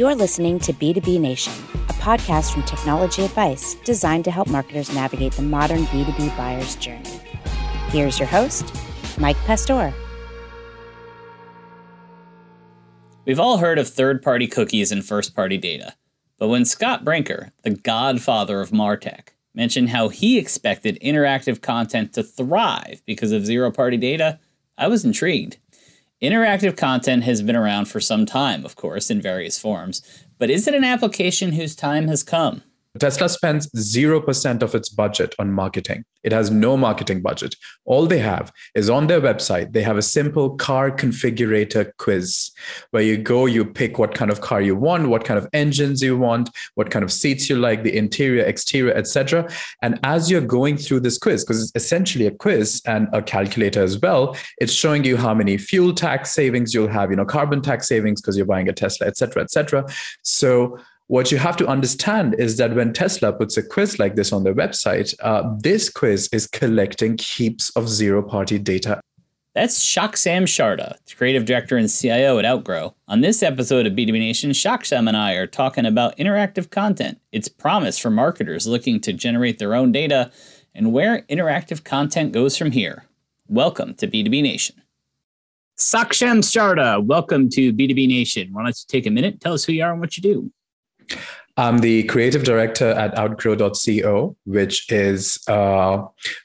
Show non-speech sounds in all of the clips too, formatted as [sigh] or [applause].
You're listening to B2B Nation, a podcast from Technology Advice designed to help marketers navigate the modern B2B buyer's journey. Here's your host, Mike Pastor. We've all heard of third party cookies and first party data, but when Scott Brinker, the godfather of Martech, mentioned how he expected interactive content to thrive because of zero party data, I was intrigued. Interactive content has been around for some time, of course, in various forms, but is it an application whose time has come? Tesla spends 0% of its budget on marketing. It has no marketing budget. All they have is on their website, they have a simple car configurator quiz where you go, you pick what kind of car you want, what kind of engines you want, what kind of seats you like, the interior, exterior, etc. And as you're going through this quiz, because it's essentially a quiz and a calculator as well, it's showing you how many fuel tax savings you'll have, you know, carbon tax savings because you're buying a Tesla, etc., etc. So what you have to understand is that when Tesla puts a quiz like this on their website, uh, this quiz is collecting heaps of zero party data. That's Shaksham Sharda, creative director and CIO at Outgrow. On this episode of B2B Nation, Shaksham and I are talking about interactive content, its promise for marketers looking to generate their own data, and where interactive content goes from here. Welcome to B2B Nation. Shaksham Sharda, welcome to B2B Nation. Why don't you take a minute, tell us who you are and what you do? I'm the creative director at outgrow.co, which is a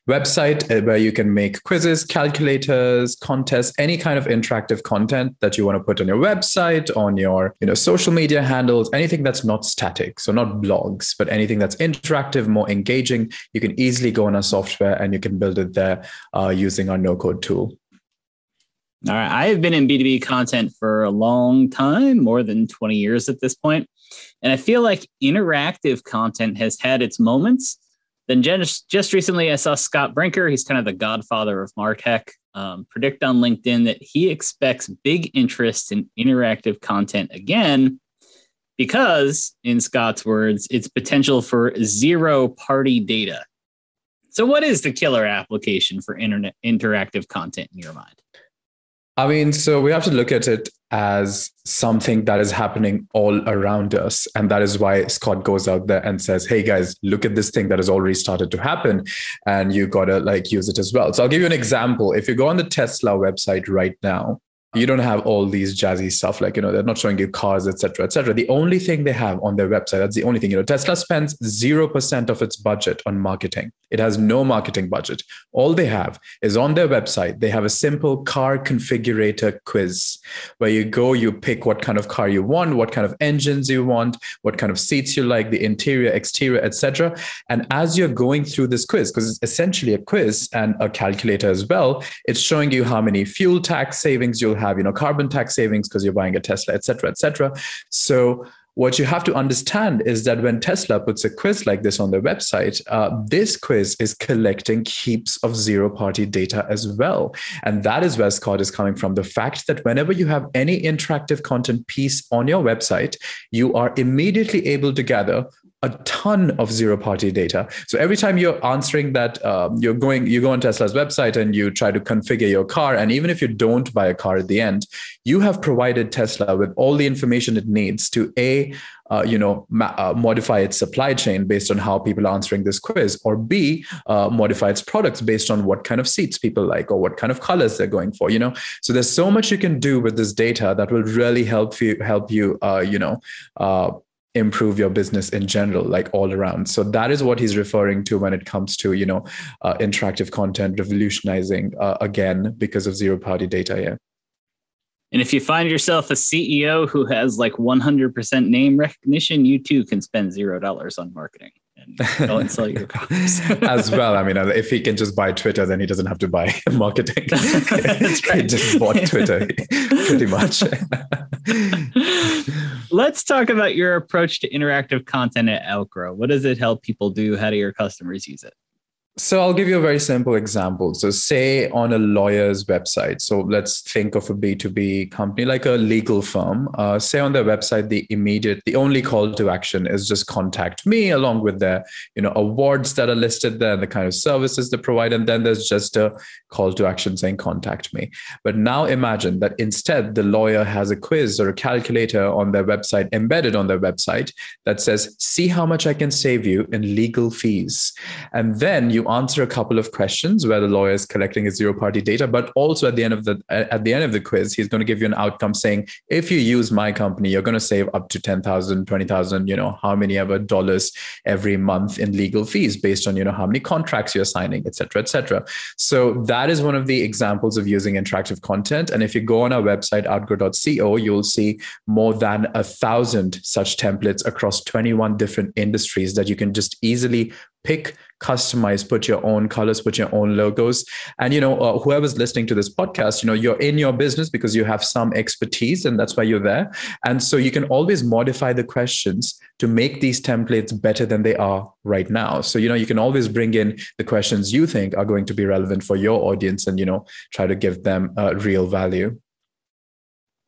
website where you can make quizzes, calculators, contests, any kind of interactive content that you want to put on your website, on your you know, social media handles, anything that's not static. So not blogs, but anything that's interactive, more engaging. You can easily go on our software and you can build it there uh, using our no code tool. All right. I have been in B2B content for a long time, more than 20 years at this point. And I feel like interactive content has had its moments. Then just, just recently, I saw Scott Brinker. He's kind of the godfather of Martech. Um, predict on LinkedIn that he expects big interest in interactive content again because, in Scott's words, it's potential for zero party data. So, what is the killer application for internet interactive content in your mind? I mean, so we have to look at it as something that is happening all around us. And that is why Scott goes out there and says, Hey guys, look at this thing that has already started to happen. And you got to like use it as well. So I'll give you an example. If you go on the Tesla website right now, you don't have all these jazzy stuff like you know they're not showing you cars etc etc the only thing they have on their website that's the only thing you know tesla spends 0% of its budget on marketing. It has no marketing budget. All they have is on their website they have a simple car configurator quiz where you go you pick what kind of car you want what kind of engines you want what kind of seats you like the interior exterior etc and as you're going through this quiz because it's essentially a quiz and a calculator as well it's showing you how many fuel tax savings you'll have have you know carbon tax savings because you're buying a tesla et cetera et cetera so what you have to understand is that when Tesla puts a quiz like this on their website, uh, this quiz is collecting heaps of zero party data as well. And that is where Scott is coming from the fact that whenever you have any interactive content piece on your website, you are immediately able to gather a ton of zero party data. So every time you're answering that, um, you're going, you go on Tesla's website and you try to configure your car. And even if you don't buy a car at the end, you have provided Tesla with all the information it needs to a, uh, you know, ma- uh, modify its supply chain based on how people are answering this quiz, or B, uh, modify its products based on what kind of seats people like or what kind of colors they're going for. You know, so there's so much you can do with this data that will really help you help you, uh, you know, uh, improve your business in general like all around so that is what he's referring to when it comes to you know uh, interactive content revolutionizing uh, again because of zero party data yeah and if you find yourself a ceo who has like 100% name recognition you too can spend zero dollars on marketing and go and sell your cars [laughs] as well. I mean, if he can just buy Twitter, then he doesn't have to buy [laughs] marketing. [laughs] That's right. he just bought Twitter, pretty much. Let's talk about your approach to interactive content at Outgrow. What does it help people do? How do your customers use it? So I'll give you a very simple example. So say on a lawyer's website. So let's think of a B2B company like a legal firm. Uh, say on their website, the immediate, the only call to action is just contact me along with their, you know, awards that are listed there, and the kind of services they provide. And then there's just a call to action saying contact me. But now imagine that instead the lawyer has a quiz or a calculator on their website, embedded on their website that says, see how much I can save you in legal fees. And then you answer a couple of questions where the lawyer is collecting his zero party data but also at the end of the at the end of the quiz he's going to give you an outcome saying if you use my company you're going to save up to 10,000 20,000 you know how many ever dollars every month in legal fees based on you know how many contracts you're signing etc etc so that is one of the examples of using interactive content. And if you go on our website outgrow.co you'll see more than a thousand such templates across 21 different industries that you can just easily pick customize put your own colors put your own logos. And you know uh, whoever's listening to this podcast you know you're in your business because you have some expertise and that's why you're there. And so you can always modify the questions to make these templates better than they are right now. So you know you can always bring in the questions you think are going to be relevant for your audience and you know try to give them uh, real value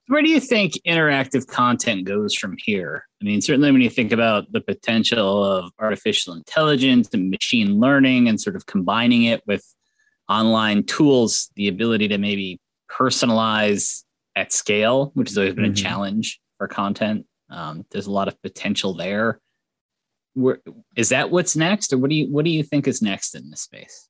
where do you think interactive content goes from here? I mean, certainly when you think about the potential of artificial intelligence and machine learning and sort of combining it with online tools, the ability to maybe personalize at scale, which has always been mm-hmm. a challenge for content. Um, there's a lot of potential there. Where, is that what's next, or what do you what do you think is next in this space?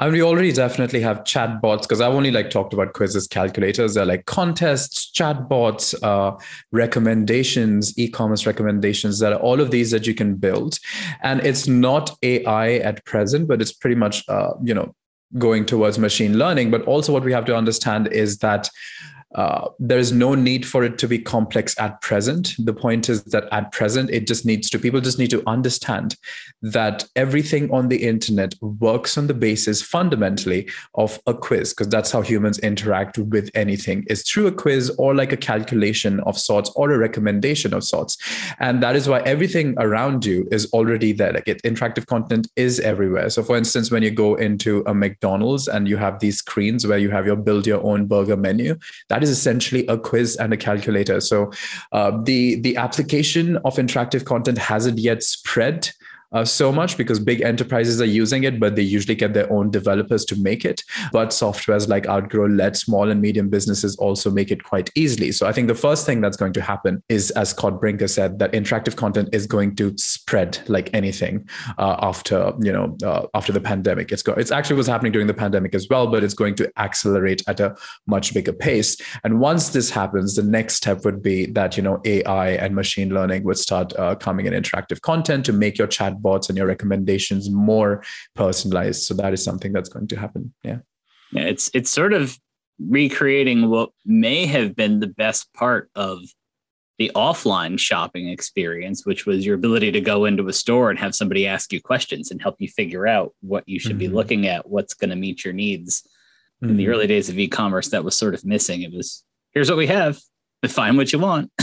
I mean, we already definitely have chatbots because I've only like talked about quizzes, calculators. They're like contests, chatbots, uh, recommendations, e-commerce recommendations. That are all of these that you can build, and it's not AI at present, but it's pretty much uh, you know going towards machine learning. But also, what we have to understand is that uh, there is no need for it to be complex at present. The point is that at present, it just needs to, people just need to understand that everything on the internet works on the basis fundamentally of a quiz, because that's how humans interact with anything is through a quiz or like a calculation of sorts or a recommendation of sorts. And that is why everything around you is already there. Like it, interactive content is everywhere. So, for instance, when you go into a McDonald's and you have these screens where you have your build your own burger menu, that that is essentially a quiz and a calculator. So uh, the the application of interactive content hasn't yet spread uh, so much because big enterprises are using it, but they usually get their own developers to make it. But softwares like Outgrow let small and medium businesses also make it quite easily. So I think the first thing that's going to happen is, as Scott Brinker said, that interactive content is going to spread like anything uh, after you know uh, after the pandemic. It's go- it's actually was happening during the pandemic as well, but it's going to accelerate at a much bigger pace. And once this happens, the next step would be that you know AI and machine learning would start uh, coming in interactive content to make your chat chatbots and your recommendations more personalized. So that is something that's going to happen. Yeah. Yeah, it's it's sort of recreating what may have been the best part of the offline shopping experience, which was your ability to go into a store and have somebody ask you questions and help you figure out what you should mm-hmm. be looking at, what's going to meet your needs. Mm-hmm. In the mm-hmm. early days of e-commerce, that was sort of missing. It was here's what we have, find what you want. [laughs]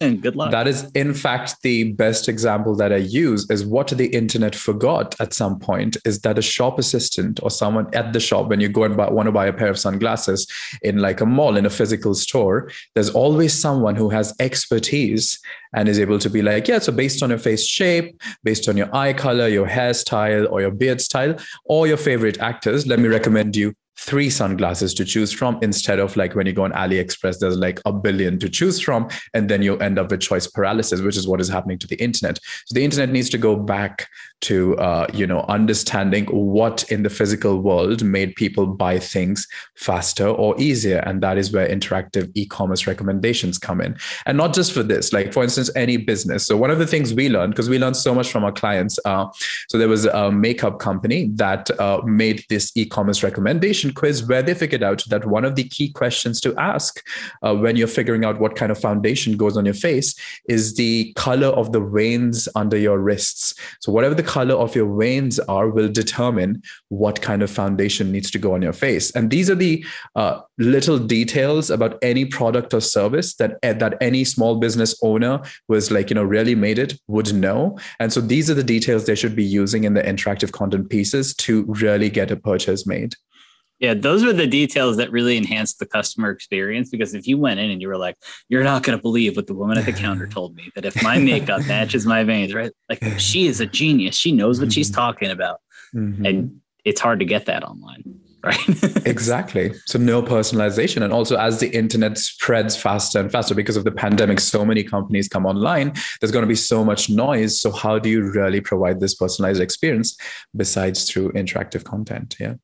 And good luck. That is in fact the best example that i use is what the internet forgot at some point is that a shop assistant or someone at the shop when you go and buy, want to buy a pair of sunglasses in like a mall in a physical store there's always someone who has expertise and is able to be like yeah so based on your face shape based on your eye color your hairstyle or your beard style or your favorite actors let me recommend you three sunglasses to choose from instead of like when you go on AliExpress, there's like a billion to choose from, and then you end up with choice paralysis, which is what is happening to the internet. So the internet needs to go back to uh, you know understanding what in the physical world made people buy things faster or easier, and that is where interactive e-commerce recommendations come in. And not just for this, like for instance, any business. So one of the things we learned because we learned so much from our clients. Uh, so there was a makeup company that uh, made this e-commerce recommendation quiz where they figured out that one of the key questions to ask uh, when you're figuring out what kind of foundation goes on your face is the color of the veins under your wrists. So, whatever the color of your veins are will determine what kind of foundation needs to go on your face. And these are the uh, little details about any product or service that eh, that any small business owner was like you know really made it would know. And so these are the details they should be using in the interactive content pieces to really get a purchase made. Yeah, those were the details that really enhanced the customer experience. Because if you went in and you were like, "You're not going to believe what the woman at the counter [laughs] told me," that if my makeup matches my veins, right? Like she is a genius. She knows what she's mm-hmm. talking about, mm-hmm. and it's hard to get that online, right? [laughs] exactly. So no personalization, and also as the internet spreads faster and faster because of the pandemic, so many companies come online. There's going to be so much noise. So how do you really provide this personalized experience besides through interactive content? Yeah.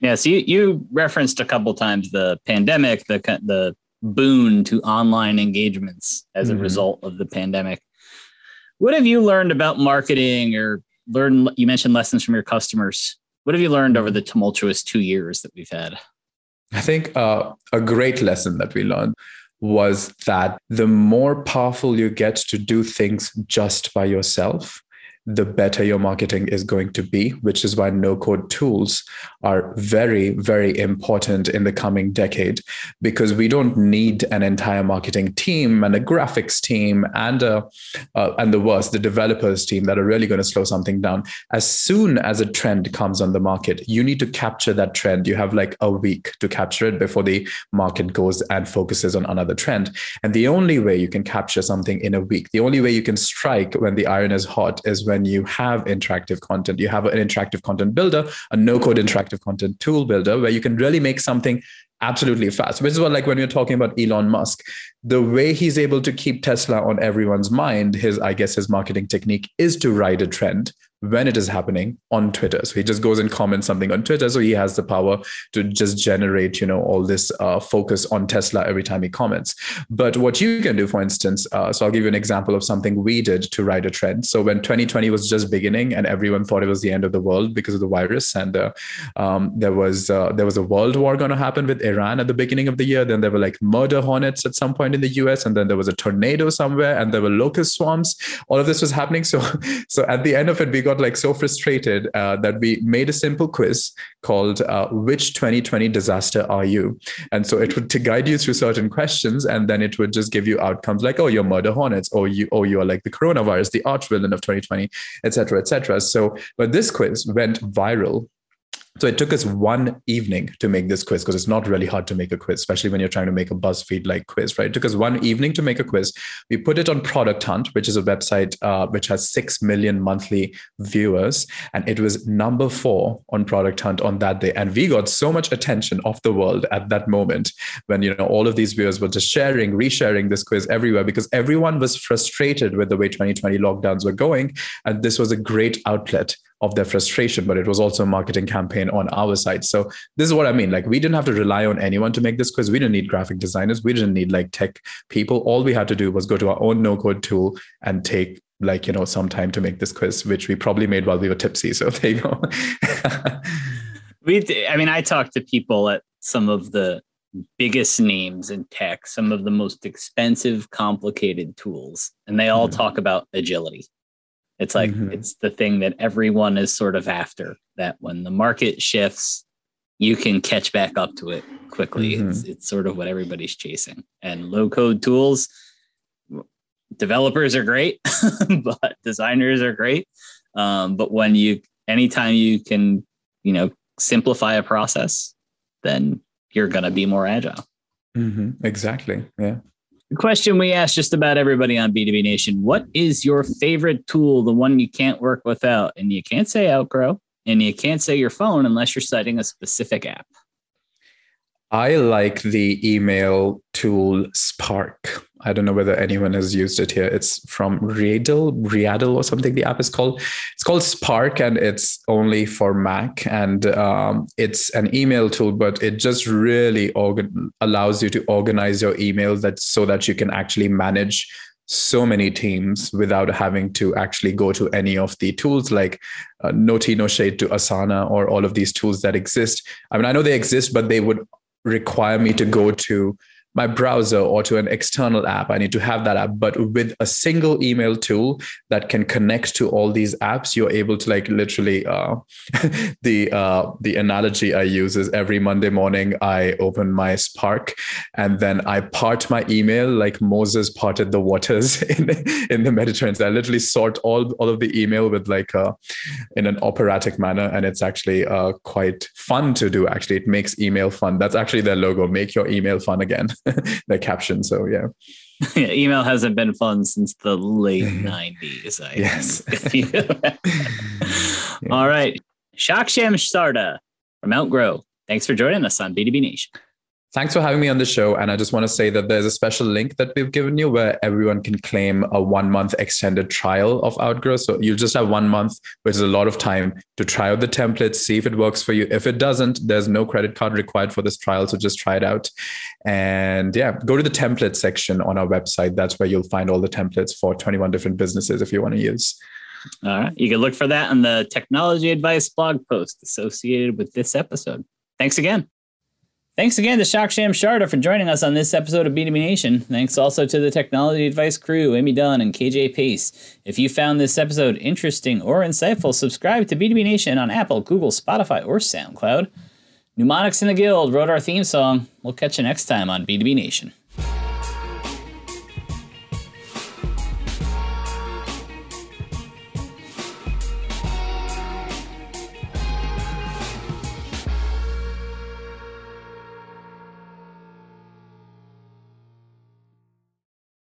Yeah, so you, you referenced a couple times the pandemic, the the boon to online engagements as mm-hmm. a result of the pandemic. What have you learned about marketing or learned you mentioned lessons from your customers. What have you learned over the tumultuous 2 years that we've had? I think uh, a great lesson that we learned was that the more powerful you get to do things just by yourself, the better your marketing is going to be, which is why no code tools are very, very important in the coming decade because we don't need an entire marketing team and a graphics team and a, uh, and the worst, the developers team that are really going to slow something down. As soon as a trend comes on the market, you need to capture that trend. You have like a week to capture it before the market goes and focuses on another trend. And the only way you can capture something in a week, the only way you can strike when the iron is hot is when when you have interactive content, you have an interactive content builder, a no code interactive content tool builder, where you can really make something absolutely fast, which is what, like, when we're talking about Elon Musk, the way he's able to keep Tesla on everyone's mind, his, I guess, his marketing technique is to ride a trend when it is happening on Twitter. So he just goes and comments something on Twitter. So he has the power to just generate, you know, all this uh, focus on Tesla every time he comments. But what you can do, for instance, uh, so I'll give you an example of something we did to ride a trend. So when 2020 was just beginning and everyone thought it was the end of the world because of the virus, and uh, um, there was uh, there was a world war going to happen with Iran at the beginning of the year. Then there were like murder hornets at some point in the US, and then there was a tornado somewhere, and there were locust swarms. All of this was happening. So [laughs] so at the end of it, we got like so frustrated uh, that we made a simple quiz called uh, "Which 2020 disaster are you?" And so it would to guide you through certain questions, and then it would just give you outcomes like, "Oh, you're murder hornets," or "You, oh, you are like the coronavirus, the arch villain of 2020," etc., etc. So, but this quiz went viral so it took us one evening to make this quiz because it's not really hard to make a quiz, especially when you're trying to make a BuzzFeed like quiz, right? It took us one evening to make a quiz. We put it on Product Hunt, which is a website uh, which has 6 million monthly viewers. And it was number four on Product Hunt on that day. And we got so much attention off the world at that moment when, you know, all of these viewers were just sharing, resharing this quiz everywhere because everyone was frustrated with the way 2020 lockdowns were going. And this was a great outlet of their frustration, but it was also a marketing campaign on our side. So this is what I mean. Like we didn't have to rely on anyone to make this quiz. We didn't need graphic designers. We didn't need like tech people. All we had to do was go to our own no code tool and take like, you know, some time to make this quiz, which we probably made while we were tipsy. So there you go. [laughs] we, I mean, I talked to people at some of the biggest names in tech, some of the most expensive, complicated tools, and they all mm-hmm. talk about agility it's like mm-hmm. it's the thing that everyone is sort of after that when the market shifts, you can catch back up to it quickly. Mm-hmm. It's, it's sort of what everybody's chasing. And low code tools, developers are great, [laughs] but designers are great. Um, but when you, anytime you can, you know, simplify a process, then you're going to be more agile. Mm-hmm. Exactly. Yeah. The question we ask just about everybody on B2B Nation What is your favorite tool, the one you can't work without? And you can't say Outgrow and you can't say your phone unless you're citing a specific app. I like the email tool Spark. I don't know whether anyone has used it here. It's from Readdle, Readdle or something. The app is called. It's called Spark, and it's only for Mac. And um, it's an email tool, but it just really organ- allows you to organize your emails that so that you can actually manage so many teams without having to actually go to any of the tools like uh, no no shade to asana or all of these tools that exist i mean i know they exist but they would require me to go to my browser or to an external app. I need to have that app. But with a single email tool that can connect to all these apps, you're able to like literally uh, [laughs] the uh, the analogy I use is every Monday morning I open my Spark and then I part my email like Moses parted the waters [laughs] in, in the Mediterranean. So I literally sort all, all of the email with like uh, in an operatic manner. And it's actually uh, quite fun to do. Actually, it makes email fun. That's actually their logo, make your email fun again, [laughs] [laughs] their caption. So yeah. [laughs] yeah, email hasn't been fun since the late [laughs] 90s. I yes. yeah. All right. Shaksham Sharda from Outgrow. Thanks for joining us on B2B Nation. Thanks for having me on the show. And I just want to say that there's a special link that we've given you where everyone can claim a one month extended trial of Outgrow. So you just have one month, which is a lot of time to try out the templates, see if it works for you. If it doesn't, there's no credit card required for this trial. So just try it out. And yeah, go to the template section on our website. That's where you'll find all the templates for 21 different businesses if you want to use. All right. You can look for that on the technology advice blog post associated with this episode. Thanks again. Thanks again to Shaksham Sharda for joining us on this episode of B2B Nation. Thanks also to the Technology Advice crew, Amy Dunn and KJ Pace. If you found this episode interesting or insightful, subscribe to B2B Nation on Apple, Google, Spotify, or SoundCloud. Mnemonics in the Guild wrote our theme song. We'll catch you next time on B2B Nation.